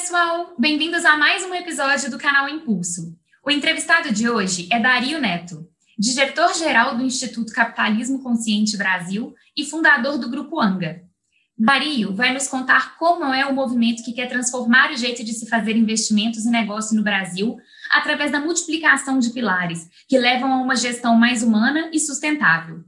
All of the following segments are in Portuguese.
pessoal! Bem-vindos a mais um episódio do canal Impulso. O entrevistado de hoje é Dario Neto, diretor-geral do Instituto Capitalismo Consciente Brasil e fundador do Grupo Anga. Dario vai nos contar como é o movimento que quer transformar o jeito de se fazer investimentos e negócio no Brasil através da multiplicação de pilares que levam a uma gestão mais humana e sustentável.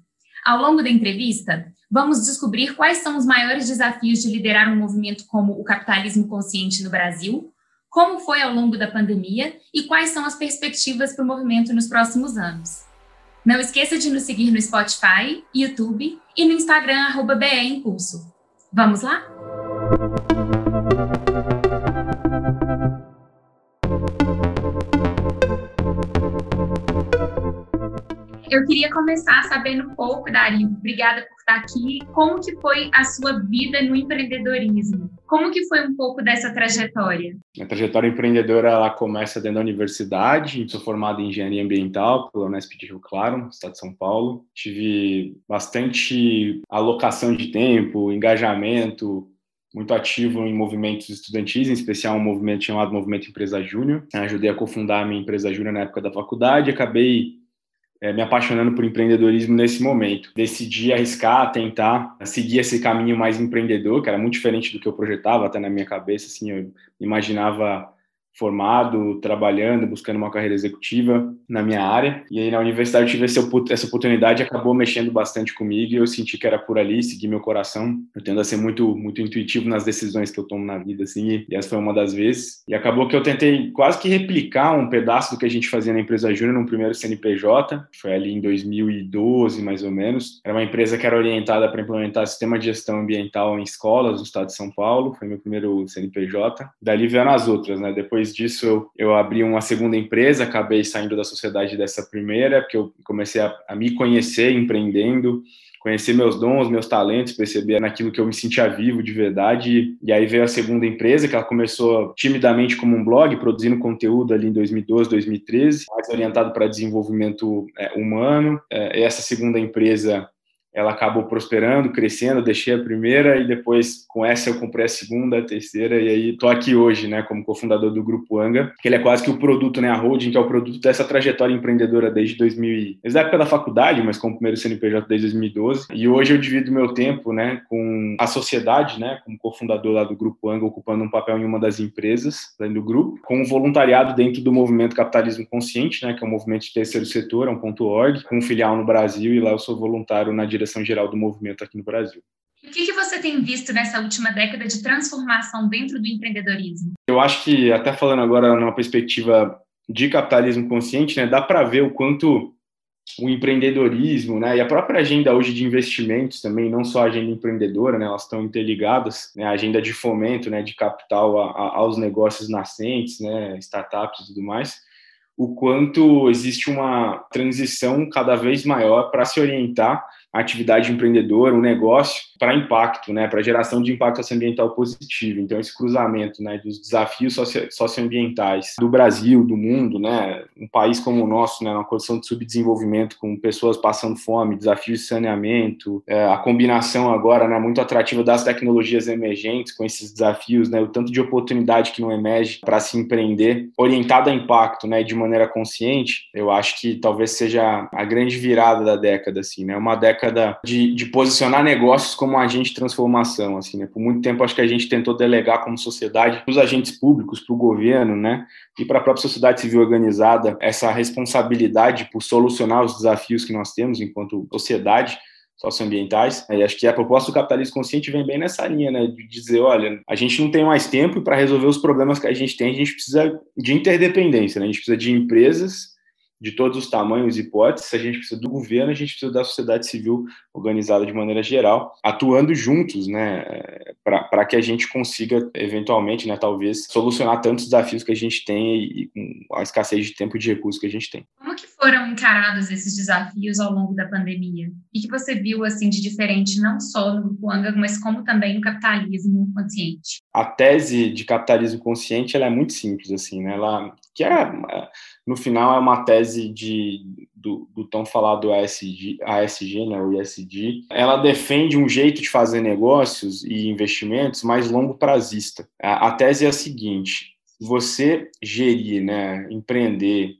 Ao longo da entrevista, vamos descobrir quais são os maiores desafios de liderar um movimento como o capitalismo consciente no Brasil, como foi ao longo da pandemia e quais são as perspectivas para o movimento nos próximos anos. Não esqueça de nos seguir no Spotify, YouTube e no Instagram, arroba BE Impulso. Vamos lá? Eu queria começar sabendo um pouco, Dario, obrigada por aqui. Como que foi a sua vida no empreendedorismo? Como que foi um pouco dessa trajetória? A trajetória empreendedora ela começa dentro da universidade. Sou formado em engenharia ambiental pela Unesp de Rio Claro, estado de São Paulo. Tive bastante alocação de tempo, engajamento, muito ativo em movimentos estudantis, em especial um movimento chamado Movimento Empresa Júnior. Ajudei a cofundar a minha empresa júnior na época da faculdade, acabei é, me apaixonando por empreendedorismo nesse momento. Decidi arriscar, tentar seguir esse caminho mais empreendedor, que era muito diferente do que eu projetava até na minha cabeça. Assim, eu imaginava formado, trabalhando, buscando uma carreira executiva na minha área. E aí na universidade eu tive essa oportunidade, acabou mexendo bastante comigo e eu senti que era por ali, seguir meu coração. Eu tendo a ser muito muito intuitivo nas decisões que eu tomo na vida assim, e essa foi uma das vezes. E acabou que eu tentei quase que replicar um pedaço do que a gente fazia na empresa Júnior no primeiro CNPJ, foi ali em 2012 mais ou menos. Era uma empresa que era orientada para implementar sistema de gestão ambiental em escolas no estado de São Paulo, foi meu primeiro CNPJ. Dali vieram as outras, né? Depois depois disso, eu, eu abri uma segunda empresa, acabei saindo da sociedade dessa primeira, porque eu comecei a, a me conhecer empreendendo, conhecer meus dons, meus talentos, perceber naquilo que eu me sentia vivo de verdade. E aí veio a segunda empresa, que ela começou timidamente como um blog, produzindo conteúdo ali em 2012, 2013, mais orientado para desenvolvimento é, humano. É, essa segunda empresa ela acabou prosperando, crescendo, deixei a primeira e depois com essa eu comprei a segunda, a terceira e aí tô aqui hoje, né, como cofundador do Grupo Anga, que ele é quase que o produto, né, a holding, que é o produto dessa trajetória empreendedora desde 2000, desde a época da faculdade, mas como primeiro CNPJ desde 2012. E hoje eu divido meu tempo, né, com a sociedade, né, como cofundador lá do Grupo Anga, ocupando um papel em uma das empresas dentro do grupo, com o voluntariado dentro do movimento Capitalismo Consciente, né, que é um movimento de terceiro setor, é um ponto .org, com um filial no Brasil e lá eu sou voluntário na direção direção geral do movimento aqui no Brasil. O que, que, você tem visto nessa última década de transformação dentro do empreendedorismo? Eu acho que, até falando agora numa perspectiva de capitalismo consciente, né, dá para ver o quanto o empreendedorismo, né, e a própria agenda hoje de investimentos também, não só a agenda empreendedora, né, elas estão interligadas, né, a agenda de fomento, né, de capital a, a, aos negócios nascentes, né, startups e tudo mais, o quanto existe uma transição cada vez maior para se orientar atividade empreendedora, um negócio para impacto, né, para geração de impacto socioambiental positivo. Então esse cruzamento, né, dos desafios socio socioambientais do Brasil, do mundo, né, um país como o nosso, né, uma condição de subdesenvolvimento com pessoas passando fome, desafios de saneamento, é, a combinação agora, né, muito atrativa das tecnologias emergentes com esses desafios, né, o tanto de oportunidade que não emerge para se empreender, orientado a impacto, né, de maneira consciente, eu acho que talvez seja a grande virada da década, assim, né, uma década década de, de posicionar negócios como agente de transformação, assim, né? Por muito tempo acho que a gente tentou delegar como sociedade os agentes públicos, para o governo, né? E para a própria sociedade civil organizada essa responsabilidade por solucionar os desafios que nós temos enquanto sociedade socioambientais. E acho que a proposta do capitalismo consciente vem bem nessa linha, né, de dizer, olha, a gente não tem mais tempo e para resolver os problemas que a gente tem, a gente precisa de interdependência, né? A gente precisa de empresas de todos os tamanhos e hipóteses, a gente precisa do governo, a gente precisa da sociedade civil organizada de maneira geral, atuando juntos, né, para que a gente consiga, eventualmente, né, talvez, solucionar tantos desafios que a gente tem e, com a escassez de tempo e de recursos que a gente tem. Como que foram encarados esses desafios ao longo da pandemia? O que você viu assim de diferente não só no Grupo Anga, mas como também no capitalismo consciente? A tese de capitalismo consciente ela é muito simples assim, né? Ela que é no final é uma tese de do, do tão falado ASG, ASG, né, o ISD. Ela defende um jeito de fazer negócios e investimentos mais longo prazista. A, a tese é a seguinte: você gerir, né, empreender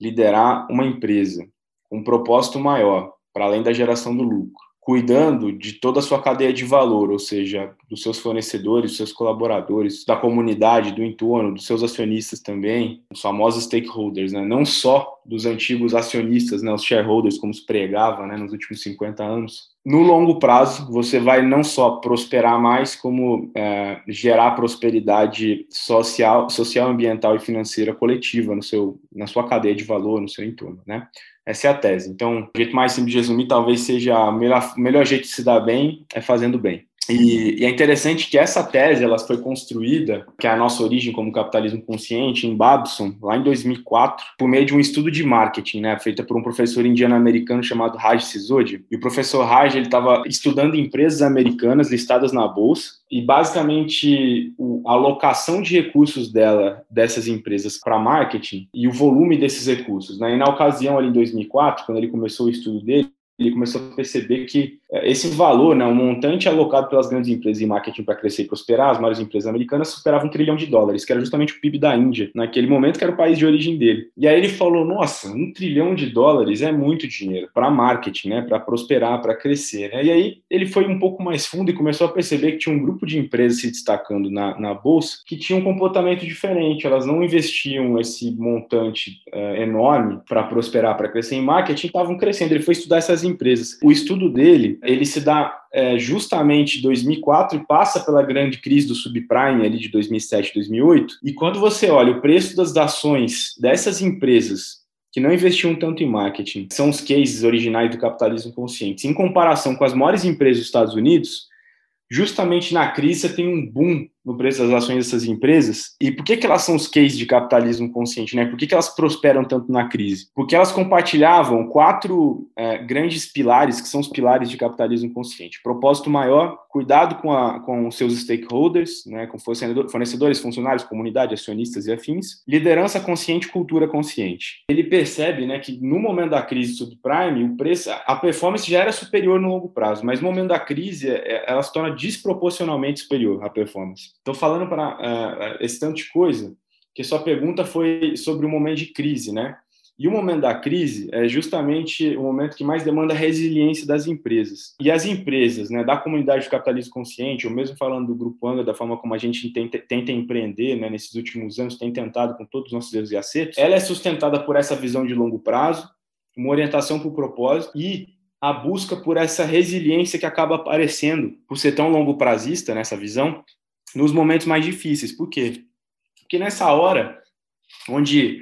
liderar uma empresa um propósito maior, para além da geração do lucro, cuidando de toda a sua cadeia de valor, ou seja, dos seus fornecedores, dos seus colaboradores, da comunidade, do entorno, dos seus acionistas também, os famosos stakeholders, né? não só dos antigos acionistas, né? os shareholders, como se pregava né? nos últimos 50 anos. No longo prazo, você vai não só prosperar mais, como é, gerar prosperidade social, social, ambiental e financeira coletiva no seu, na sua cadeia de valor, no seu entorno. Né? Essa é a tese. Então, o jeito mais simples de resumir talvez seja o melhor, melhor jeito de se dar bem é fazendo bem. E, e, é interessante que essa tese ela foi construída, que é a nossa origem como capitalismo consciente, em Babson, lá em 2004, por meio de um estudo de marketing, né, feita por um professor indiano-americano chamado Raj Sisodi. E o professor Raj ele estava estudando empresas americanas listadas na bolsa e basicamente a alocação de recursos dela dessas empresas para marketing e o volume desses recursos. Né? E na ocasião ali em 2004, quando ele começou o estudo dele, ele começou a perceber que esse valor, né, o montante alocado pelas grandes empresas em marketing para crescer e prosperar, as maiores empresas americanas, superava um trilhão de dólares, que era justamente o PIB da Índia, naquele momento que era o país de origem dele. E aí ele falou: nossa, um trilhão de dólares é muito dinheiro para marketing, né, para prosperar, para crescer. Né? E aí ele foi um pouco mais fundo e começou a perceber que tinha um grupo de empresas se destacando na, na bolsa que tinham um comportamento diferente, elas não investiam esse montante uh, enorme para prosperar, para crescer em marketing, estavam crescendo. Ele foi estudar essas empresas. O estudo dele ele se dá é, justamente em 2004 e passa pela grande crise do subprime ali de 2007, 2008. E quando você olha o preço das ações dessas empresas que não investiam tanto em marketing, são os cases originais do capitalismo consciente, em comparação com as maiores empresas dos Estados Unidos, justamente na crise você tem um boom no preço das ações dessas empresas. E por que, que elas são os cases de capitalismo consciente? Né? Por que, que elas prosperam tanto na crise? Porque elas compartilhavam quatro é, grandes pilares, que são os pilares de capitalismo consciente. Propósito maior, cuidado com, a, com seus stakeholders, né? com fornecedores, funcionários, comunidade, acionistas e afins. Liderança consciente, cultura consciente. Ele percebe né, que no momento da crise subprime, o preço, a performance já era superior no longo prazo, mas no momento da crise, é, ela se torna desproporcionalmente superior à performance. Estou falando para uh, esse tanto de coisa, que sua pergunta foi sobre o momento de crise, né? E o momento da crise é justamente o momento que mais demanda resiliência das empresas. E as empresas, né, da comunidade do capitalismo consciente, ou mesmo falando do Grupo Anga, da forma como a gente tenta, tenta empreender né, nesses últimos anos, tem tentado com todos os nossos erros e acertos, ela é sustentada por essa visão de longo prazo, uma orientação para o propósito e a busca por essa resiliência que acaba aparecendo, por ser tão longo prazista nessa visão, nos momentos mais difíceis. Por quê? Porque nessa hora, onde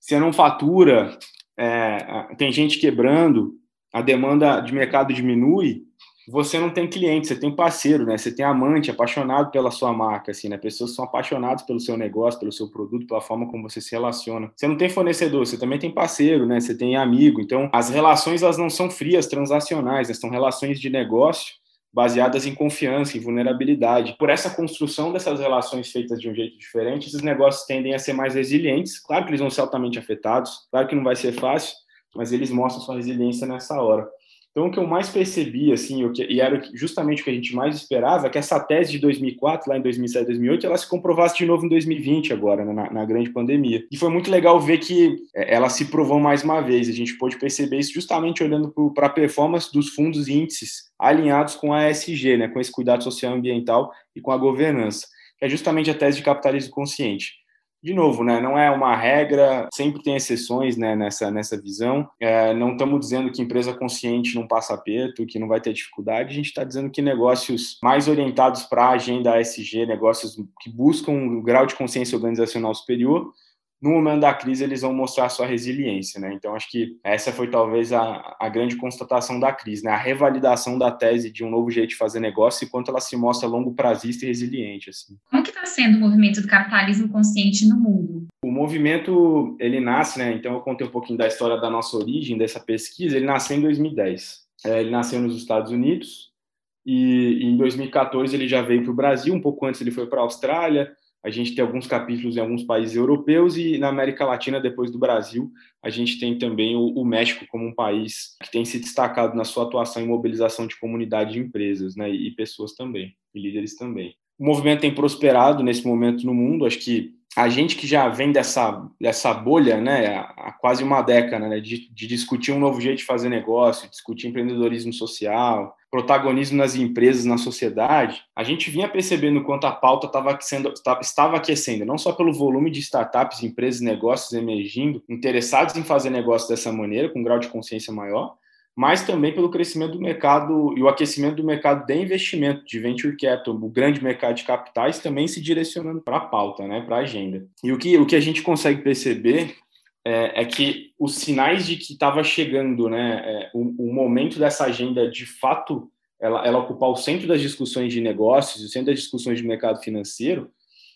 você não fatura, é, tem gente quebrando, a demanda de mercado diminui, você não tem cliente, você tem parceiro, né? Você tem amante, apaixonado pela sua marca, assim, né? Pessoas são apaixonadas pelo seu negócio, pelo seu produto, pela forma como você se relaciona. Você não tem fornecedor, você também tem parceiro, né? Você tem amigo. Então, as relações elas não são frias, transacionais, né? são relações de negócio baseadas em confiança, em vulnerabilidade. Por essa construção dessas relações feitas de um jeito diferente, esses negócios tendem a ser mais resilientes. Claro que eles vão ser altamente afetados, claro que não vai ser fácil, mas eles mostram sua resiliência nessa hora. Então, o que eu mais percebi, assim, o que, e era justamente o que a gente mais esperava, é que essa tese de 2004, lá em 2007, 2008, ela se comprovasse de novo em 2020 agora, né, na, na, grande pandemia. E foi muito legal ver que é, ela se provou mais uma vez. A gente pôde perceber isso justamente olhando para a performance dos fundos e índices alinhados com a ESG, né, com esse cuidado social e ambiental e com a governança, que é justamente a tese de capitalismo consciente de novo, né, não é uma regra, sempre tem exceções né, nessa, nessa visão. É, não estamos dizendo que empresa consciente não passa aperto, que não vai ter dificuldade, a gente está dizendo que negócios mais orientados para a agenda ESG, negócios que buscam um grau de consciência organizacional superior, no momento da crise eles vão mostrar sua resiliência, né? Então acho que essa foi talvez a, a grande constatação da crise, né? A revalidação da tese de um novo jeito de fazer negócio e quanto ela se mostra longo prazista e resiliente, assim. Como que está sendo o movimento do capitalismo consciente no mundo? O o movimento, ele nasce, né? Então, eu contei um pouquinho da história da nossa origem, dessa pesquisa. Ele nasceu em 2010. É, ele nasceu nos Estados Unidos e, em 2014 ele já veio para o Brasil. Um pouco antes ele foi para a Austrália. A gente tem alguns capítulos em alguns países europeus e na América Latina, depois do Brasil, a gente tem também o, o México como um país que tem se destacado na sua atuação em mobilização de comunidade de empresas, né? E pessoas também, e líderes também. O movimento tem prosperado nesse momento no mundo. Acho que a gente que já vem dessa, dessa bolha, né, há quase uma década, né, de, de, discutir um novo jeito de fazer negócio, discutir empreendedorismo social, protagonismo nas empresas, na sociedade, a gente vinha percebendo quanto a pauta estava aquecendo, estava aquecendo, não só pelo volume de startups, empresas, negócios emergindo, interessados em fazer negócio dessa maneira, com um grau de consciência maior, mas também pelo crescimento do mercado e o aquecimento do mercado de investimento, de venture capital, o grande mercado de capitais também se direcionando para a pauta, né, para a agenda. E o que, o que a gente consegue perceber é, é que os sinais de que estava chegando né, é, o, o, momento dessa agenda de fato ela, ela ocupar o centro das discussões de negócios, o centro das discussões de mercado financeiro,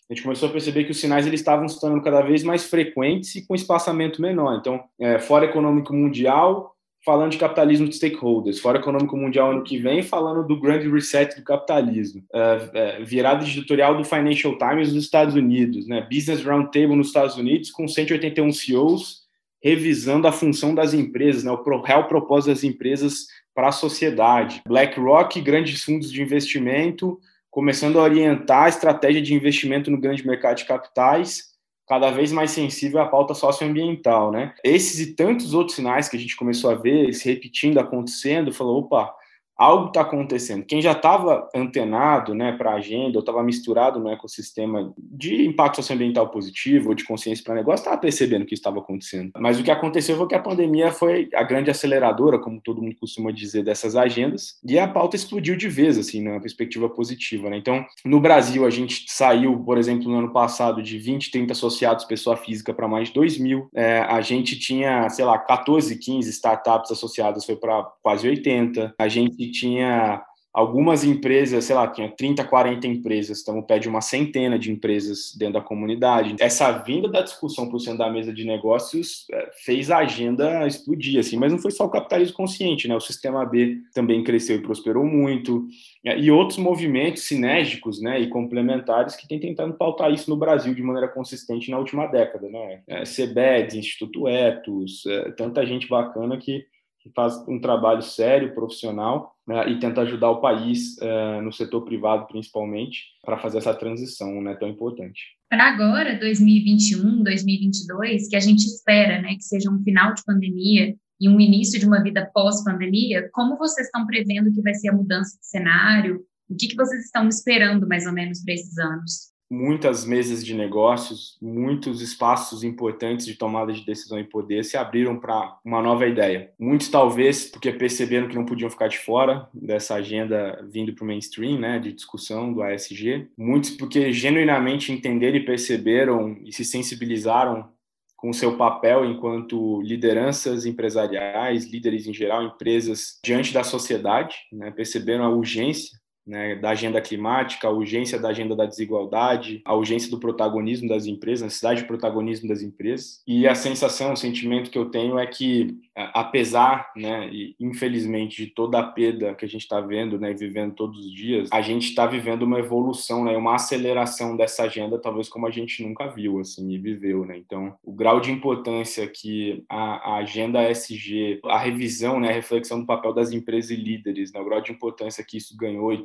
a gente começou a perceber que os sinais eles estavam se tornando cada vez mais frequentes e com espaçamento menor. Então, é, Fórum Econômico Mundial falando de capitalismo de stakeholders, Fórum Econômico Mundial ano que vem falando do Grand Reset do capitalismo, uh, uh, virada editorial do Financial Times nos Estados Unidos, né? Business Roundtable nos Estados Unidos com 181 CEOs revisando a função das empresas, né? o real propósito das empresas para a sociedade. BlackRock, grandes fundos de investimento, começando a orientar a estratégia de investimento no grande mercado de capitais, cada vez mais sensível à pauta socioambiental, né? Esses e tantos outros sinais que a gente começou a ver se repetindo, acontecendo, falou, opa, algo está acontecendo. Quem já estava antenado né, para a agenda, ou estava misturado no ecossistema de impacto socioambiental positivo ou de consciência para negócio, estava percebendo o que estava acontecendo. Mas o que aconteceu foi que a pandemia foi a grande aceleradora, como todo mundo costuma dizer, dessas agendas, e a pauta explodiu de vez, assim, numa perspectiva positiva. Né? Então, no Brasil, a gente saiu, por exemplo, no ano passado, de 20, 30 associados pessoa física para mais de 2 mil. É, a gente tinha, sei lá, 14, 15 startups associadas, foi para quase 80. A gente tinha algumas empresas, sei lá, tinha 30, 40 empresas, então pede uma centena de empresas dentro da comunidade. Essa vinda da discussão para o centro da mesa de negócios é, fez a agenda explodir, assim, mas não foi só o capitalismo consciente, né? O sistema B também cresceu e prosperou muito, e outros movimentos sinérgicos, né, e complementares que têm tentado pautar isso no Brasil de maneira consistente na última década, né? É, CBEDS, Instituto Etos, é, tanta gente bacana que que faz um trabalho sério, profissional, né, e tenta ajudar o país, é, no setor privado principalmente, para fazer essa transição né, tão importante. Para agora, 2021, 2022, que a gente espera né, que seja um final de pandemia e um início de uma vida pós-pandemia, como vocês estão prevendo que vai ser a mudança de cenário? O que, que vocês estão esperando, mais ou menos, para esses anos? Muitas mesas de negócios, muitos espaços importantes de tomada de decisão e poder se abriram para uma nova ideia. Muitos talvez porque perceberam que não podiam ficar de fora dessa agenda vindo para o mainstream, né, de discussão do ASG. Muitos porque genuinamente entenderam e perceberam e se sensibilizaram com seu papel enquanto lideranças empresariais, líderes em geral, empresas diante da sociedade, né, perceberam a urgência né, da agenda climática, a urgência da agenda da desigualdade, a urgência do protagonismo das empresas, a necessidade de protagonismo das empresas. E a sensação, o sentimento que eu tenho é que, apesar, né, e infelizmente, de toda a perda que a gente está vendo né, e vivendo todos os dias, a gente está vivendo uma evolução, né, uma aceleração dessa agenda, talvez como a gente nunca viu assim, e viveu. Né? Então, o grau de importância que a, a agenda SG, a revisão, né, a reflexão do papel das empresas e líderes, né, o grau de importância que isso ganhou e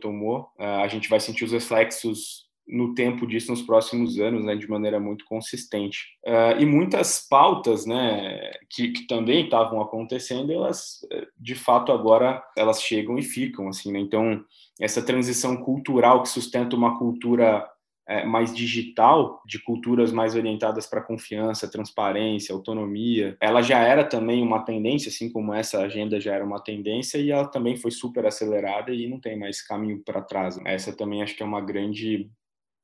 a gente vai sentir os reflexos no tempo disso nos próximos anos, né, de maneira muito consistente. Uh, e muitas pautas, né, que, que também estavam acontecendo, elas, de fato, agora elas chegam e ficam, assim, né? Então, essa transição cultural que sustenta uma cultura é, mais digital, de culturas mais orientadas para confiança, transparência, autonomia, ela já era também uma tendência, assim como essa agenda já era uma tendência, e ela também foi super acelerada e não tem mais caminho para trás. Essa também acho que é uma grande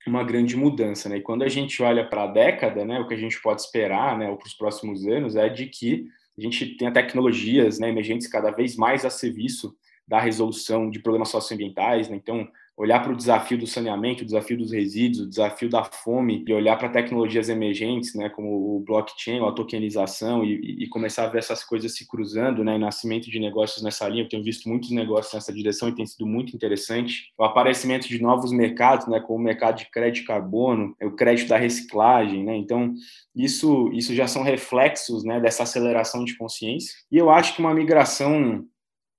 uma grande mudança, né? E quando a gente olha para a década, né, o que a gente pode esperar, né, para os próximos anos, é de que a gente tenha tecnologias, né, emergentes cada vez mais a serviço da resolução de problemas socioambientais, né? Então, olhar para o desafio do saneamento, o desafio dos resíduos, o desafio da fome, e olhar para tecnologias emergentes, né, como o blockchain, a tokenização, e, e, começar a ver essas coisas se cruzando, né, e nascimento de negócios nessa linha. Eu tenho visto muitos negócios nessa direção e tem sido muito interessante. O aparecimento de novos mercados, né, como o mercado de crédito carbono, o crédito da reciclagem, né, então isso, isso já são reflexos, né, dessa aceleração de consciência. E eu acho que uma migração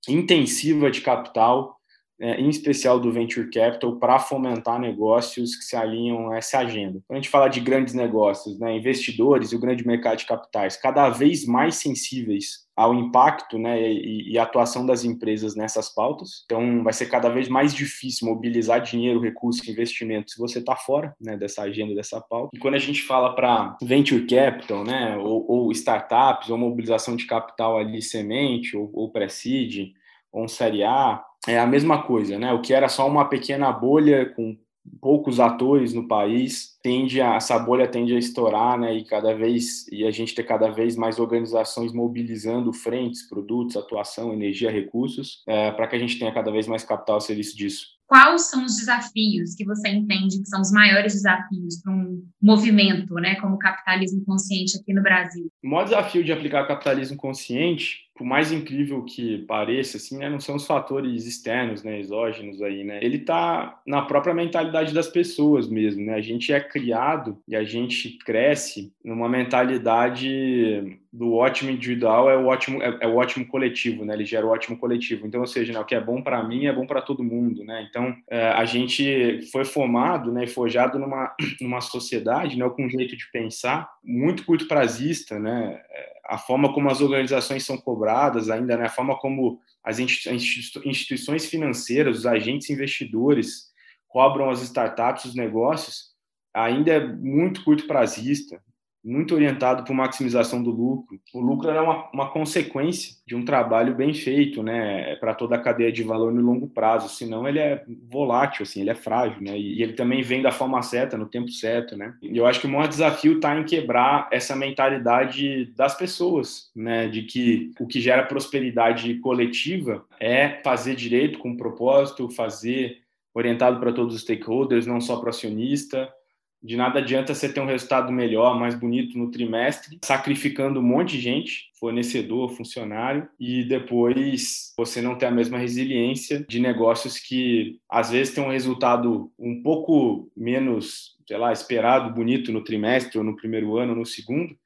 intensiva de capital é, em especial do venture capital, para fomentar negócios que se alinham a essa agenda. Quando a gente fala de grandes negócios, né, investidores e o grande mercado de capitais, cada vez mais sensíveis ao impacto né, e, e atuação das empresas nessas pautas. Então, vai ser cada vez mais difícil mobilizar dinheiro, recursos, investimentos se você está fora né, dessa agenda, dessa pauta. E quando a gente fala para venture capital, né, ou, ou, startups, ou mobilização de capital ali semente, ou, ou pré-seed, ou um série A, é a mesma coisa, né? O que era só uma pequena bolha com poucos atores no país, tende a, essa bolha tende a estourar, né? E cada vez e a gente ter cada vez mais organizações mobilizando frentes, produtos, atuação, energia, recursos, é, para que a gente tenha cada vez mais capital ao serviço disso. Quais são os desafios que você entende que são os maiores desafios para um movimento, né, como o capitalismo consciente aqui no Brasil? O maior desafio de aplicar capitalismo consciente por mais incrível que pareça, assim, né, não são os fatores externos, né, exógenos aí, né? Ele está na própria mentalidade das pessoas mesmo, né? A gente é criado e a gente cresce numa mentalidade do ótimo individual é o ótimo é, é, o ótimo coletivo, né? Ele gera o ótimo coletivo. Então, ou seja, né, o que é bom para mim é bom para todo mundo, né? Então, é, a gente foi formado, né, forjado numa numa sociedade, né, com um jeito de pensar muito curto prazista, né? É, a forma como as organizações são cobradas ainda, né? a forma como as instituições financeiras, os agentes investidores cobram as startups, os negócios, ainda é muito curto prazista muito orientado para maximização do lucro. O lucro é uma, uma consequência de um trabalho bem feito, né, para toda a cadeia de valor no longo prazo. Senão ele é volátil, assim, ele é frágil, né, e ele também vem da forma certa, no tempo certo, né. E eu acho que o maior desafio está em quebrar essa mentalidade das pessoas, né, de que o que gera prosperidade coletiva é fazer direito com propósito, fazer orientado para todos os stakeholders, não só para acionista, de nada adianta você ter um resultado melhor, mais bonito no trimestre, sacrificando um monte de gente, fornecedor, funcionário, e depois você não ter a mesma resiliência de negócios que às vezes tem um resultado um pouco menos, sei lá, esperado, bonito no trimestre ou no primeiro ano ou no segundo,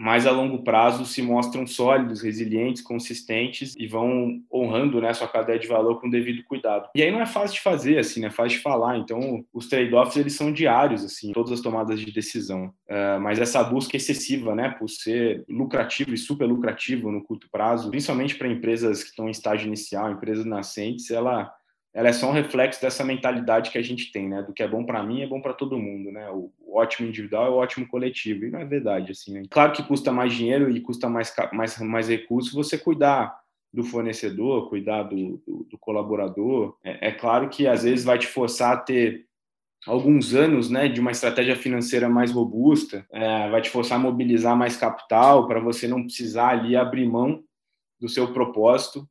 mas a longo prazo se mostram sólidos, resilientes, consistentes e vão honrando né, sua cadeia de valor com devido cuidado. E aí não é fácil de fazer, assim, né? é fácil de falar. Então, os trade-offs eles são diários, assim, todas as tomadas de decisão. Uh, mas essa busca excessiva, né, por ser lucrativo e super lucrativo no curto prazo, principalmente para empresas que estão em estágio inicial, empresas nascentes, ela ela é só um reflexo dessa mentalidade que a gente tem, né? Do que é bom para mim é bom para todo mundo, né? O, ótimo individual é o ótimo coletivo e não é verdade assim. Né? Claro que custa mais dinheiro e custa mais mais mais recursos você cuidar do fornecedor, cuidar do, do, do colaborador. É, é, claro que às vezes vai te forçar a ter alguns anos, né, de uma estratégia financeira mais robusta, é, vai te forçar a mobilizar mais capital para você não precisar ali abrir mão do seu propósito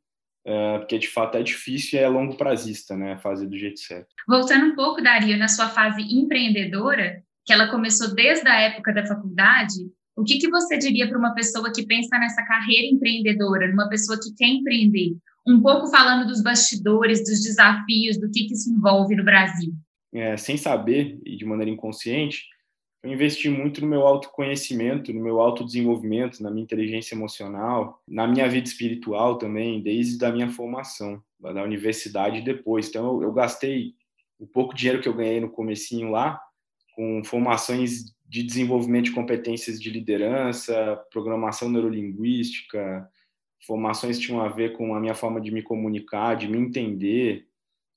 porque de fato é difícil e é longo prazista, né, fazer do jeito certo. Voltando um pouco, Dario, na sua fase empreendedora, que ela começou desde a época da faculdade, o que, que você diria para uma pessoa que pensa nessa carreira empreendedora, numa pessoa que quer empreender? Um pouco falando dos bastidores, dos desafios, do que, que isso envolve no Brasil. É, sem saber e de maneira inconsciente, eu investi muito no meu autoconhecimento, no meu autodesenvolvimento, na minha inteligência emocional, na minha vida espiritual também, desde a minha formação, da universidade e depois. Então, eu, eu gastei o pouco dinheiro que eu ganhei no comecinho lá com formações de desenvolvimento de competências de liderança, programação neurolinguística, formações que tinham a ver com a minha forma de me comunicar, de me entender,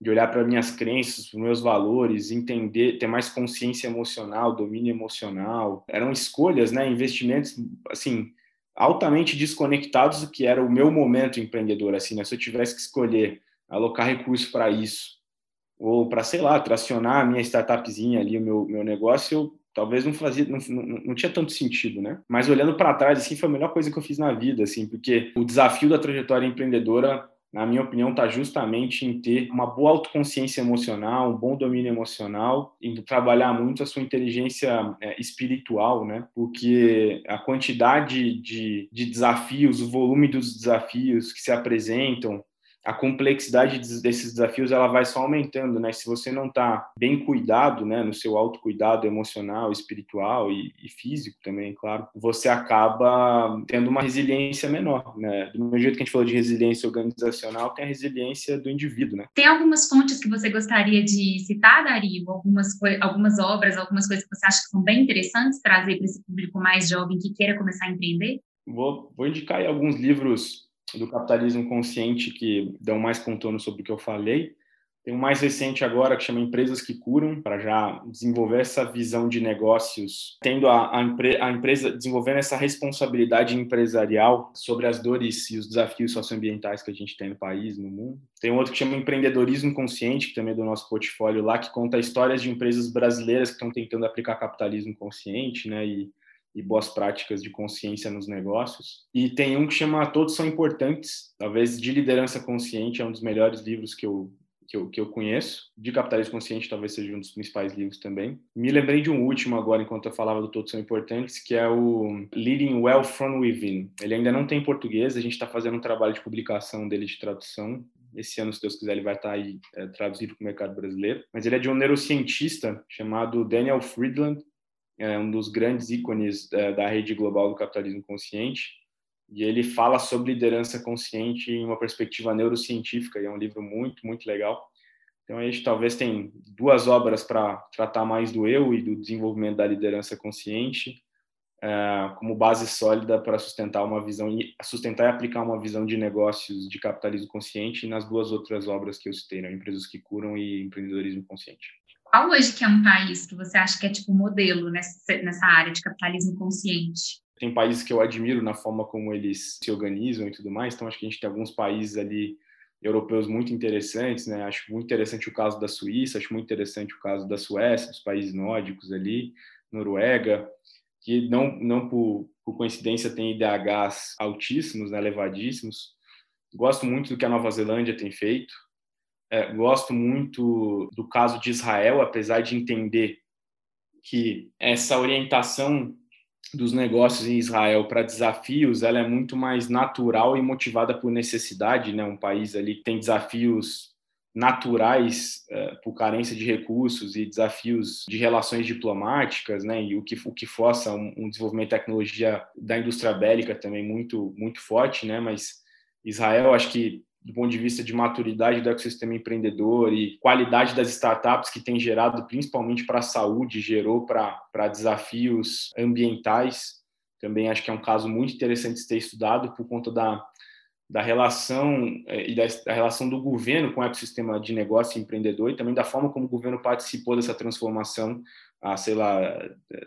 de olhar para minhas crenças, para meus valores, entender, ter mais consciência emocional, domínio emocional. Eram escolhas, né, investimentos assim, altamente desconectados do que era o meu momento empreendedor, assim, né? Se eu tivesse que escolher alocar recursos para isso ou para, sei lá, tracionar a minha startupzinha ali, o meu, meu negócio, eu talvez não fazia, não, não, não tinha tanto sentido, né? Mas olhando para trás, assim, foi a melhor coisa que eu fiz na vida, assim, porque o desafio da trajetória empreendedora na minha opinião, está justamente em ter uma boa autoconsciência emocional, um bom domínio emocional, em trabalhar muito a sua inteligência é, espiritual, né? Porque a quantidade de, de desafios, o volume dos desafios que se apresentam, a complexidade desses desafios ela vai só aumentando, né? Se você não está bem cuidado, né, no seu autocuidado emocional, espiritual e, e, físico também, claro, você acaba tendo uma resiliência menor, né? Do mesmo jeito que a gente falou de resiliência organizacional, tem a resiliência do indivíduo, né? Tem algumas fontes que você gostaria de citar, Dario? Algumas algumas obras, algumas coisas que você acha que são bem interessantes trazer para esse público mais jovem que queira começar a empreender? Vou, vou indicar aí alguns livros do capitalismo consciente que dão mais contorno sobre o que eu falei. Tem um mais recente agora que chama Empresas que Curam, para já desenvolver essa visão de negócios, tendo a, a, empre, a, empresa desenvolvendo essa responsabilidade empresarial sobre as dores e os desafios socioambientais que a gente tem no país, no mundo. Tem outro que chama Empreendedorismo Consciente, que também é do nosso portfólio lá, que conta histórias de empresas brasileiras que estão tentando aplicar capitalismo consciente, né, e e boas práticas de consciência nos negócios. E tem um que chama Todos São Importantes, talvez de liderança consciente, é um dos melhores livros que eu, que eu, que eu conheço. De capitalismo consciente, talvez seja um dos principais livros também. Me lembrei de um último agora, enquanto eu falava do Todos São Importantes, que é o Leading Well From Within. Ele ainda não tem português, a gente está fazendo um trabalho de publicação dele de tradução. Esse ano, se Deus quiser, ele vai estar tá aí é, traduzido para o mercado brasileiro. Mas ele é de um neurocientista chamado Daniel Friedland, é um dos grandes ícones é, da rede global do capitalismo consciente, e ele fala sobre liderança consciente em uma perspectiva neurocientífica, e é um livro muito, muito legal. Então, a gente talvez tem duas obras para tratar mais do eu e do desenvolvimento da liderança consciente, é, como base sólida para sustentar uma visão sustentar e aplicar uma visão de negócios de capitalismo consciente nas duas outras obras que eu citei, né? Empresas que curam e empreendedorismo consciente. Qual hoje que é um país que você acha que é tipo modelo nessa, nessa área de capitalismo consciente? Tem países que eu admiro na forma como eles se organizam e tudo mais, então acho que a gente tem alguns países ali europeus muito interessantes, né? Acho muito interessante o caso da Suíça, acho muito interessante o caso da Suécia, dos países nórdicos ali, Noruega, que não, não por, por coincidência tem IDHs altíssimos, né, elevadíssimos. Gosto muito do que a Nova Zelândia tem feito, é, gosto muito do caso de Israel, apesar de entender que essa orientação dos negócios em Israel para desafios, ela é muito mais natural e motivada por necessidade, né? Um país ali que tem desafios naturais é, por carência de recursos e desafios de relações diplomáticas, né? E o que o que força um, um desenvolvimento de tecnologia da indústria bélica também muito muito forte, né? Mas Israel, acho que do ponto de vista de maturidade do ecossistema empreendedor e qualidade das startups que tem gerado, principalmente para a saúde, gerou para desafios ambientais. Também acho que é um caso muito interessante de ter estudado por conta da, da relação eh, e da, da, relação do governo com o ecossistema de negócio e empreendedor e também da forma como o governo participou dessa transformação há, sei lá,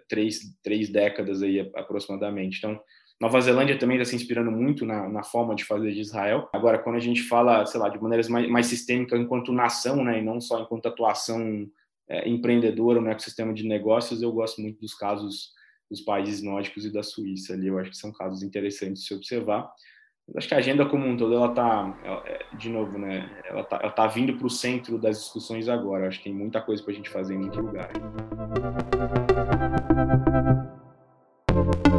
três, três décadas aí aproximadamente. Então, Nova Zelândia também está se inspirando muito na, na, forma de fazer de Israel. Agora, quando a gente fala, sei lá, de maneiras mais, mais sistêmicas enquanto nação, né, e não só enquanto atuação é, empreendedora no ecossistema de negócios, eu gosto muito dos casos dos países nórdicos e da Suíça ali. Eu acho que são casos interessantes de se observar. Eu acho que a agenda como um todo, ela está, é, de novo, né, ela está tá vindo para o centro das discussões agora. Eu acho que tem muita coisa para a gente fazer em muito lugar. Thank you.